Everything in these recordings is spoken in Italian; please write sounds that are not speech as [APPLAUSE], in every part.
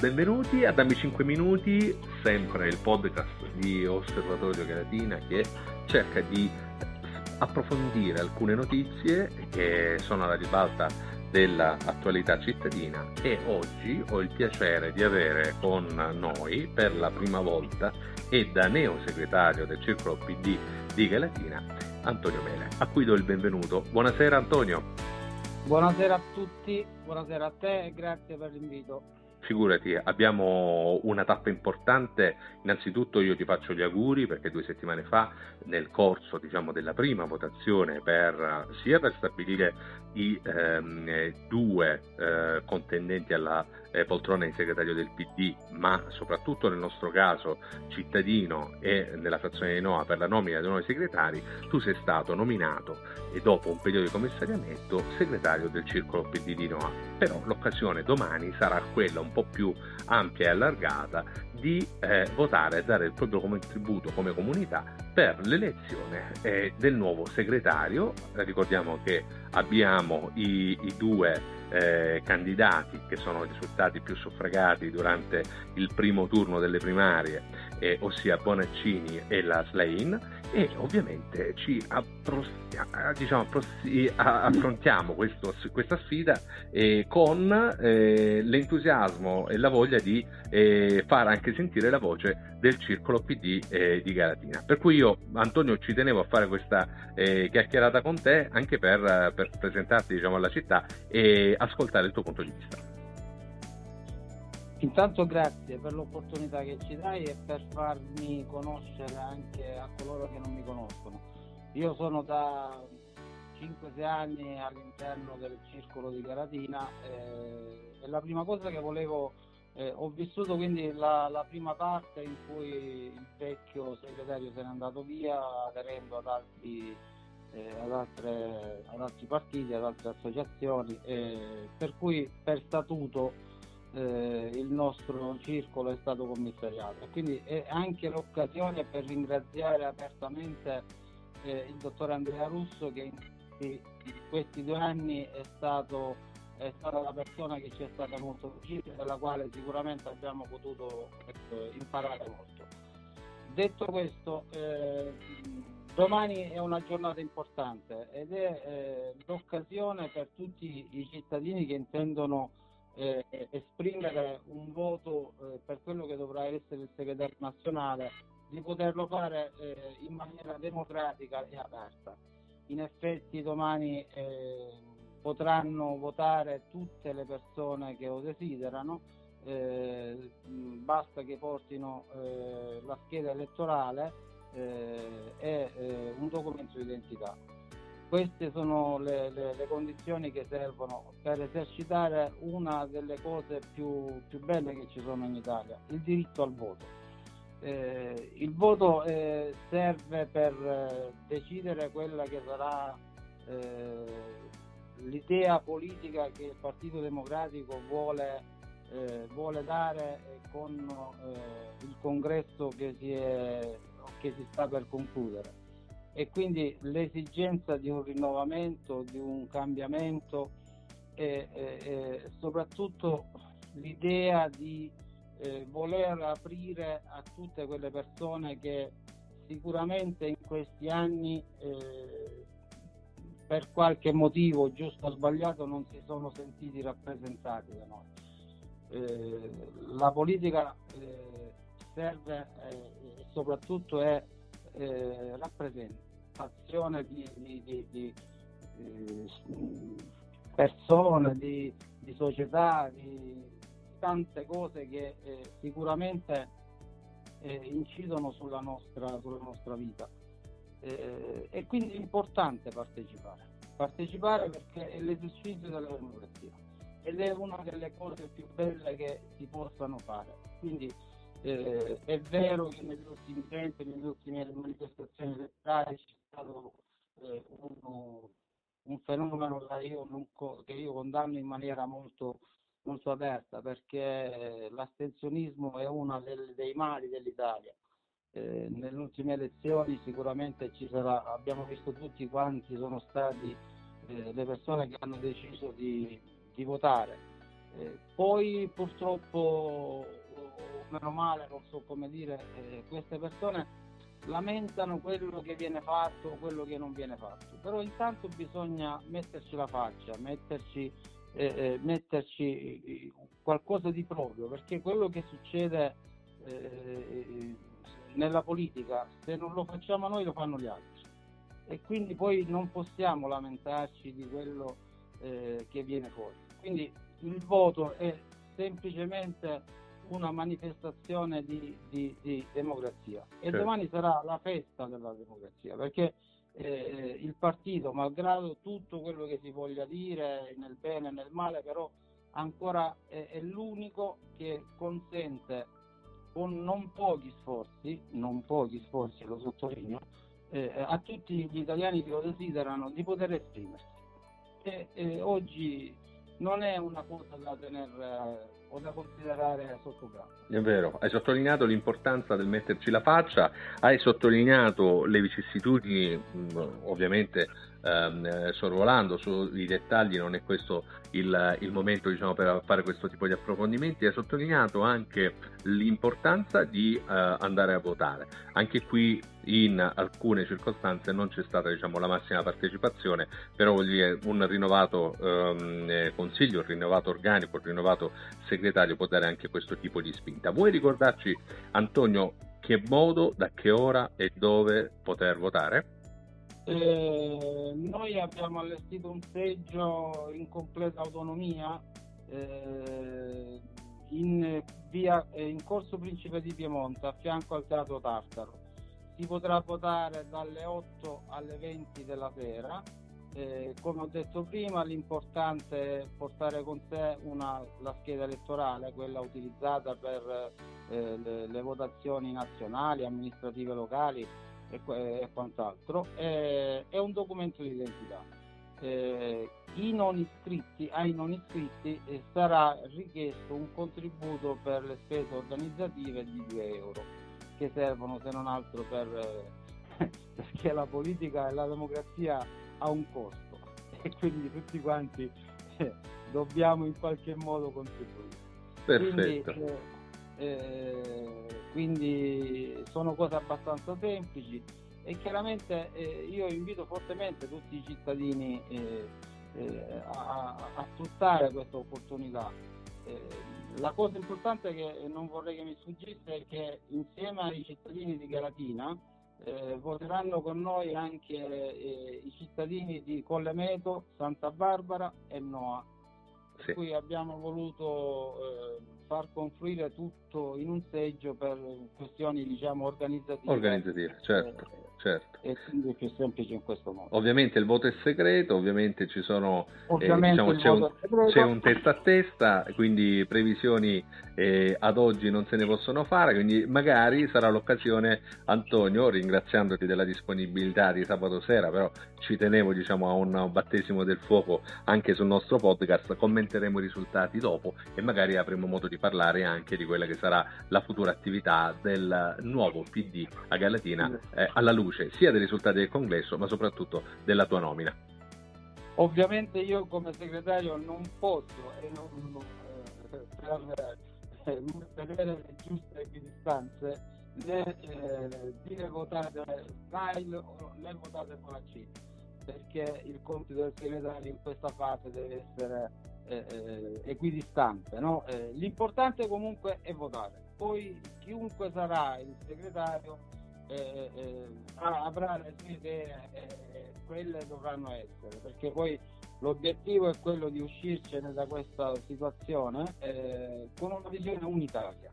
benvenuti a Dammi 5 Minuti, sempre il podcast di Osservatorio Galatina che cerca di approfondire alcune notizie che sono alla ribalta dell'attualità cittadina e oggi ho il piacere di avere con noi per la prima volta e da neo segretario del Circolo PD di Galatina Antonio Mele, a cui do il benvenuto. Buonasera Antonio. Buonasera a tutti, buonasera a te e grazie per l'invito. Figurati, abbiamo una tappa importante. Innanzitutto io ti faccio gli auguri perché due settimane fa, nel corso diciamo, della prima votazione per, sia per stabilire i ehm, due eh, contendenti alla eh, poltrona di segretario del PD, ma soprattutto nel nostro caso cittadino e nella frazione di Noa per la nomina dei nuovi segretari, tu sei stato nominato e dopo un periodo di commissariamento segretario del circolo PD di Noa. Però l'occasione domani sarà quella un po' più ampia e allargata di eh, votare e dare il proprio contributo come comunità per l'elezione eh, del nuovo segretario. Ricordiamo che abbiamo i, i due eh, candidati che sono risultati più suffragati durante il primo turno delle primarie, eh, ossia Bonaccini e la Slain, e ovviamente ci appros- diciamo, appros- affrontiamo questo, questa sfida eh, con eh, l'entusiasmo e la voglia di eh, far anche sentire la voce del circolo PD eh, di Galatina. Per cui io, Antonio, ci tenevo a fare questa eh, chiacchierata con te anche per, per presentarti diciamo, alla città e ascoltare il tuo punto di vista. Intanto grazie per l'opportunità che ci dai e per farmi conoscere anche a coloro che non mi conoscono. Io sono da 5-6 anni all'interno del circolo di Garatina eh, e la prima cosa che volevo, eh, ho vissuto quindi la, la, prima parte in cui il vecchio segretario se n'è andato via aderendo ad altri, eh, ad, altre, ad altri partiti, ad altre associazioni, per cui per statuto eh, il nostro circolo è stato commissariato. Quindi è anche l'occasione per ringraziare apertamente eh, il dottor Andrea Russo che in questi due anni è, stato, è stata la persona che ci è stata molto vicina dalla quale sicuramente abbiamo potuto ecco, imparare molto. Detto questo, eh, domani è una giornata importante ed è eh, l'occasione per tutti i cittadini che intendono eh, esprimere un voto eh, per quello che dovrà essere il segretario nazionale, di poterlo fare eh, in maniera democratica e aperta. In effetti domani eh, potranno votare tutte le persone che lo desiderano, eh, basta che portino eh, la scheda elettorale e un documento di identità queste sono le, le, le, condizioni che servono per esercitare una delle cose più, più belle che ci sono in Italia, il diritto al voto. Eh, il voto eh, serve per eh, decidere quella che sarà eh, l'idea politica che il Partito Democratico vuole, eh, vuole dare con il congresso che si, è, che si sta per concludere e quindi l'esigenza di un rinnovamento, di un cambiamento e, e, e soprattutto l'idea di eh, voler aprire a tutte quelle persone che sicuramente in questi anni eh, per qualche motivo, giusto o sbagliato, non si sono sentiti rappresentati da noi. Eh, la politica eh, serve e eh, soprattutto è eh, rappresentazione di, di, di, di eh, persone, di, società, di tante cose che eh, sicuramente eh, incidono sulla nostra, sulla nostra vita. Eh, e quindi è importante partecipare, partecipare perché è l'esercizio della democrazia ed è una delle cose più belle che si possano fare. Quindi eh, è vero che negli ultimi tempi, nelle ultime manifestazioni elettorali c'è stato eh, uno, un fenomeno che io, non, che io, condanno in maniera molto, molto aperta perché l'astensionismo è uno del, dei mali dell'Italia. Eh, nelle ultime elezioni sicuramente ci sarà, abbiamo visto tutti quanti sono stati eh, le persone che hanno deciso di, di votare Eh, poi purtroppo, meno male, non so come dire, eh, queste persone lamentano quello che viene fatto, quello che non viene fatto, però intanto bisogna metterci la faccia, metterci, eh, eh metterci qualcosa di proprio, perché quello che succede eh, nella politica, se non lo facciamo noi lo fanno gli altri e quindi poi non possiamo lamentarci di quello eh, che viene fuori. Quindi il voto è semplicemente una manifestazione di, di, di democrazia e certo. domani sarà la festa della democrazia perché eh, il partito, malgrado tutto quello che si voglia dire nel bene e nel male, però ancora è, è l'unico che consente con non pochi sforzi, non pochi sforzi lo sottolineo, eh, a tutti gli italiani che lo desiderano di poter esprimersi. E, e oggi non è una cosa da tenere o da considerare sotto gamba. È vero, hai sottolineato l'importanza del metterci la faccia, hai sottolineato le vicissitudini, ovviamente ehm, sorvolando sui dettagli, non è questo il, il momento diciamo, per fare questo tipo di approfondimenti, hai sottolineato anche l'importanza di eh, andare a votare. Anche qui in alcune circostanze non c'è stata diciamo, la massima partecipazione, però vuol dire un rinnovato ehm, eh, consiglio, un rinnovato organico, un rinnovato segretario può dare anche questo tipo di spinta. Vuoi ricordarci Antonio che modo, da che ora e dove poter votare? Eh, noi abbiamo allestito un seggio in completa autonomia eh, in, via, eh, in corso Principe di Piemonte a fianco al Teatro Tartaro. Si potrà votare dalle 8 alle 20 della sera. Eh, come ho detto prima, l'importante è portare con sé una, la scheda elettorale, quella utilizzata per eh, le, le votazioni nazionali, amministrative locali e, e quant'altro, è, è, un documento di identità. Eh, non iscritti, ai non iscritti eh, sarà richiesto un contributo per le spese organizzative di 2 euro che servono se non altro per, eh, [LAUGHS] perché la politica e la democrazia ha un costo [LAUGHS] e quindi tutti quanti eh, dobbiamo in qualche modo contribuire. Perfetto. Quindi, eh, eh, quindi sono cose abbastanza semplici e chiaramente eh, io invito fortemente tutti i cittadini eh, eh, a, a, sfruttare questa opportunità. Eh, la cosa importante che non vorrei che mi sfuggisse è che insieme ai cittadini di Galatina eh, voteranno con noi anche eh, i cittadini di Collemeto, Santa Barbara e Noa. Per sì. cui abbiamo voluto far confluire tutto in un seggio per questioni diciamo organizzative. Organizzative, certo. Eh, certo. E quindi è più semplice in questo modo. Ovviamente il voto è segreto, ovviamente ci sono eh, diciamo, c'è, un, c'è, un, testa a testa, quindi previsioni eh, ad oggi non se ne possono fare, quindi magari sarà l'occasione, Antonio, ringraziandoti della disponibilità di sabato sera, però ci tenevo diciamo, a un battesimo del fuoco anche sul nostro podcast, commenteremo i risultati dopo e magari avremo modo di parlare anche di quella che sarà la futura attività del nuovo PD a Galatina eh, alla luce sia dei risultati del congresso ma soprattutto della tua nomina. Ovviamente io come segretario non posso e non, eh, [LAUGHS] per eh, le giuste equidistanze né eh, dire votate Smile né votate Bonaccini perché il compito del segretario in questa fase deve essere eh, eh, equidistante. No? Eh, l'importante comunque è votare. Poi chiunque sarà il segretario eh, eh, avrà le sue idee e quelle dovranno essere, perché poi l'obiettivo è quello di uscircene da questa situazione eh, con una visione unitaria.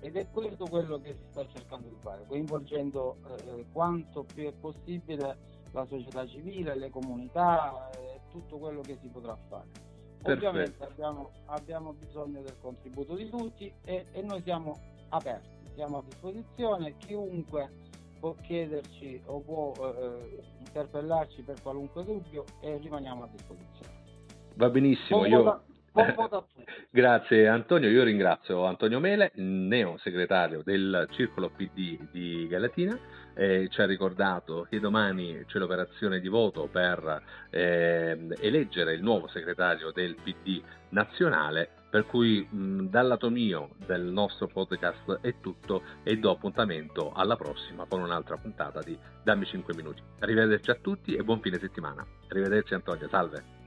Ed è questo quello che si sta cercando di fare, coinvolgendo quanto più è possibile la società civile, le comunità e tutto quello che si potrà fare. Ovviamente abbiamo, abbiamo, bisogno del contributo di tutti e, e, noi siamo aperti, siamo a disposizione, chiunque può chiederci o può eh, interpellarci per qualunque dubbio e rimaniamo a disposizione. Va benissimo, io, [LAUGHS] Grazie Antonio, io ringrazio Antonio Mele, neo segretario del Circolo PD di Galatina, eh, ci ha ricordato che domani c'è l'operazione di voto per eh, eleggere il nuovo segretario del PD nazionale, per cui mh, dal lato mio del nostro podcast è tutto e do appuntamento alla prossima con un'altra puntata di Dammi 5 minuti. Arrivederci a tutti e buon fine settimana. Arrivederci Antonio, salve.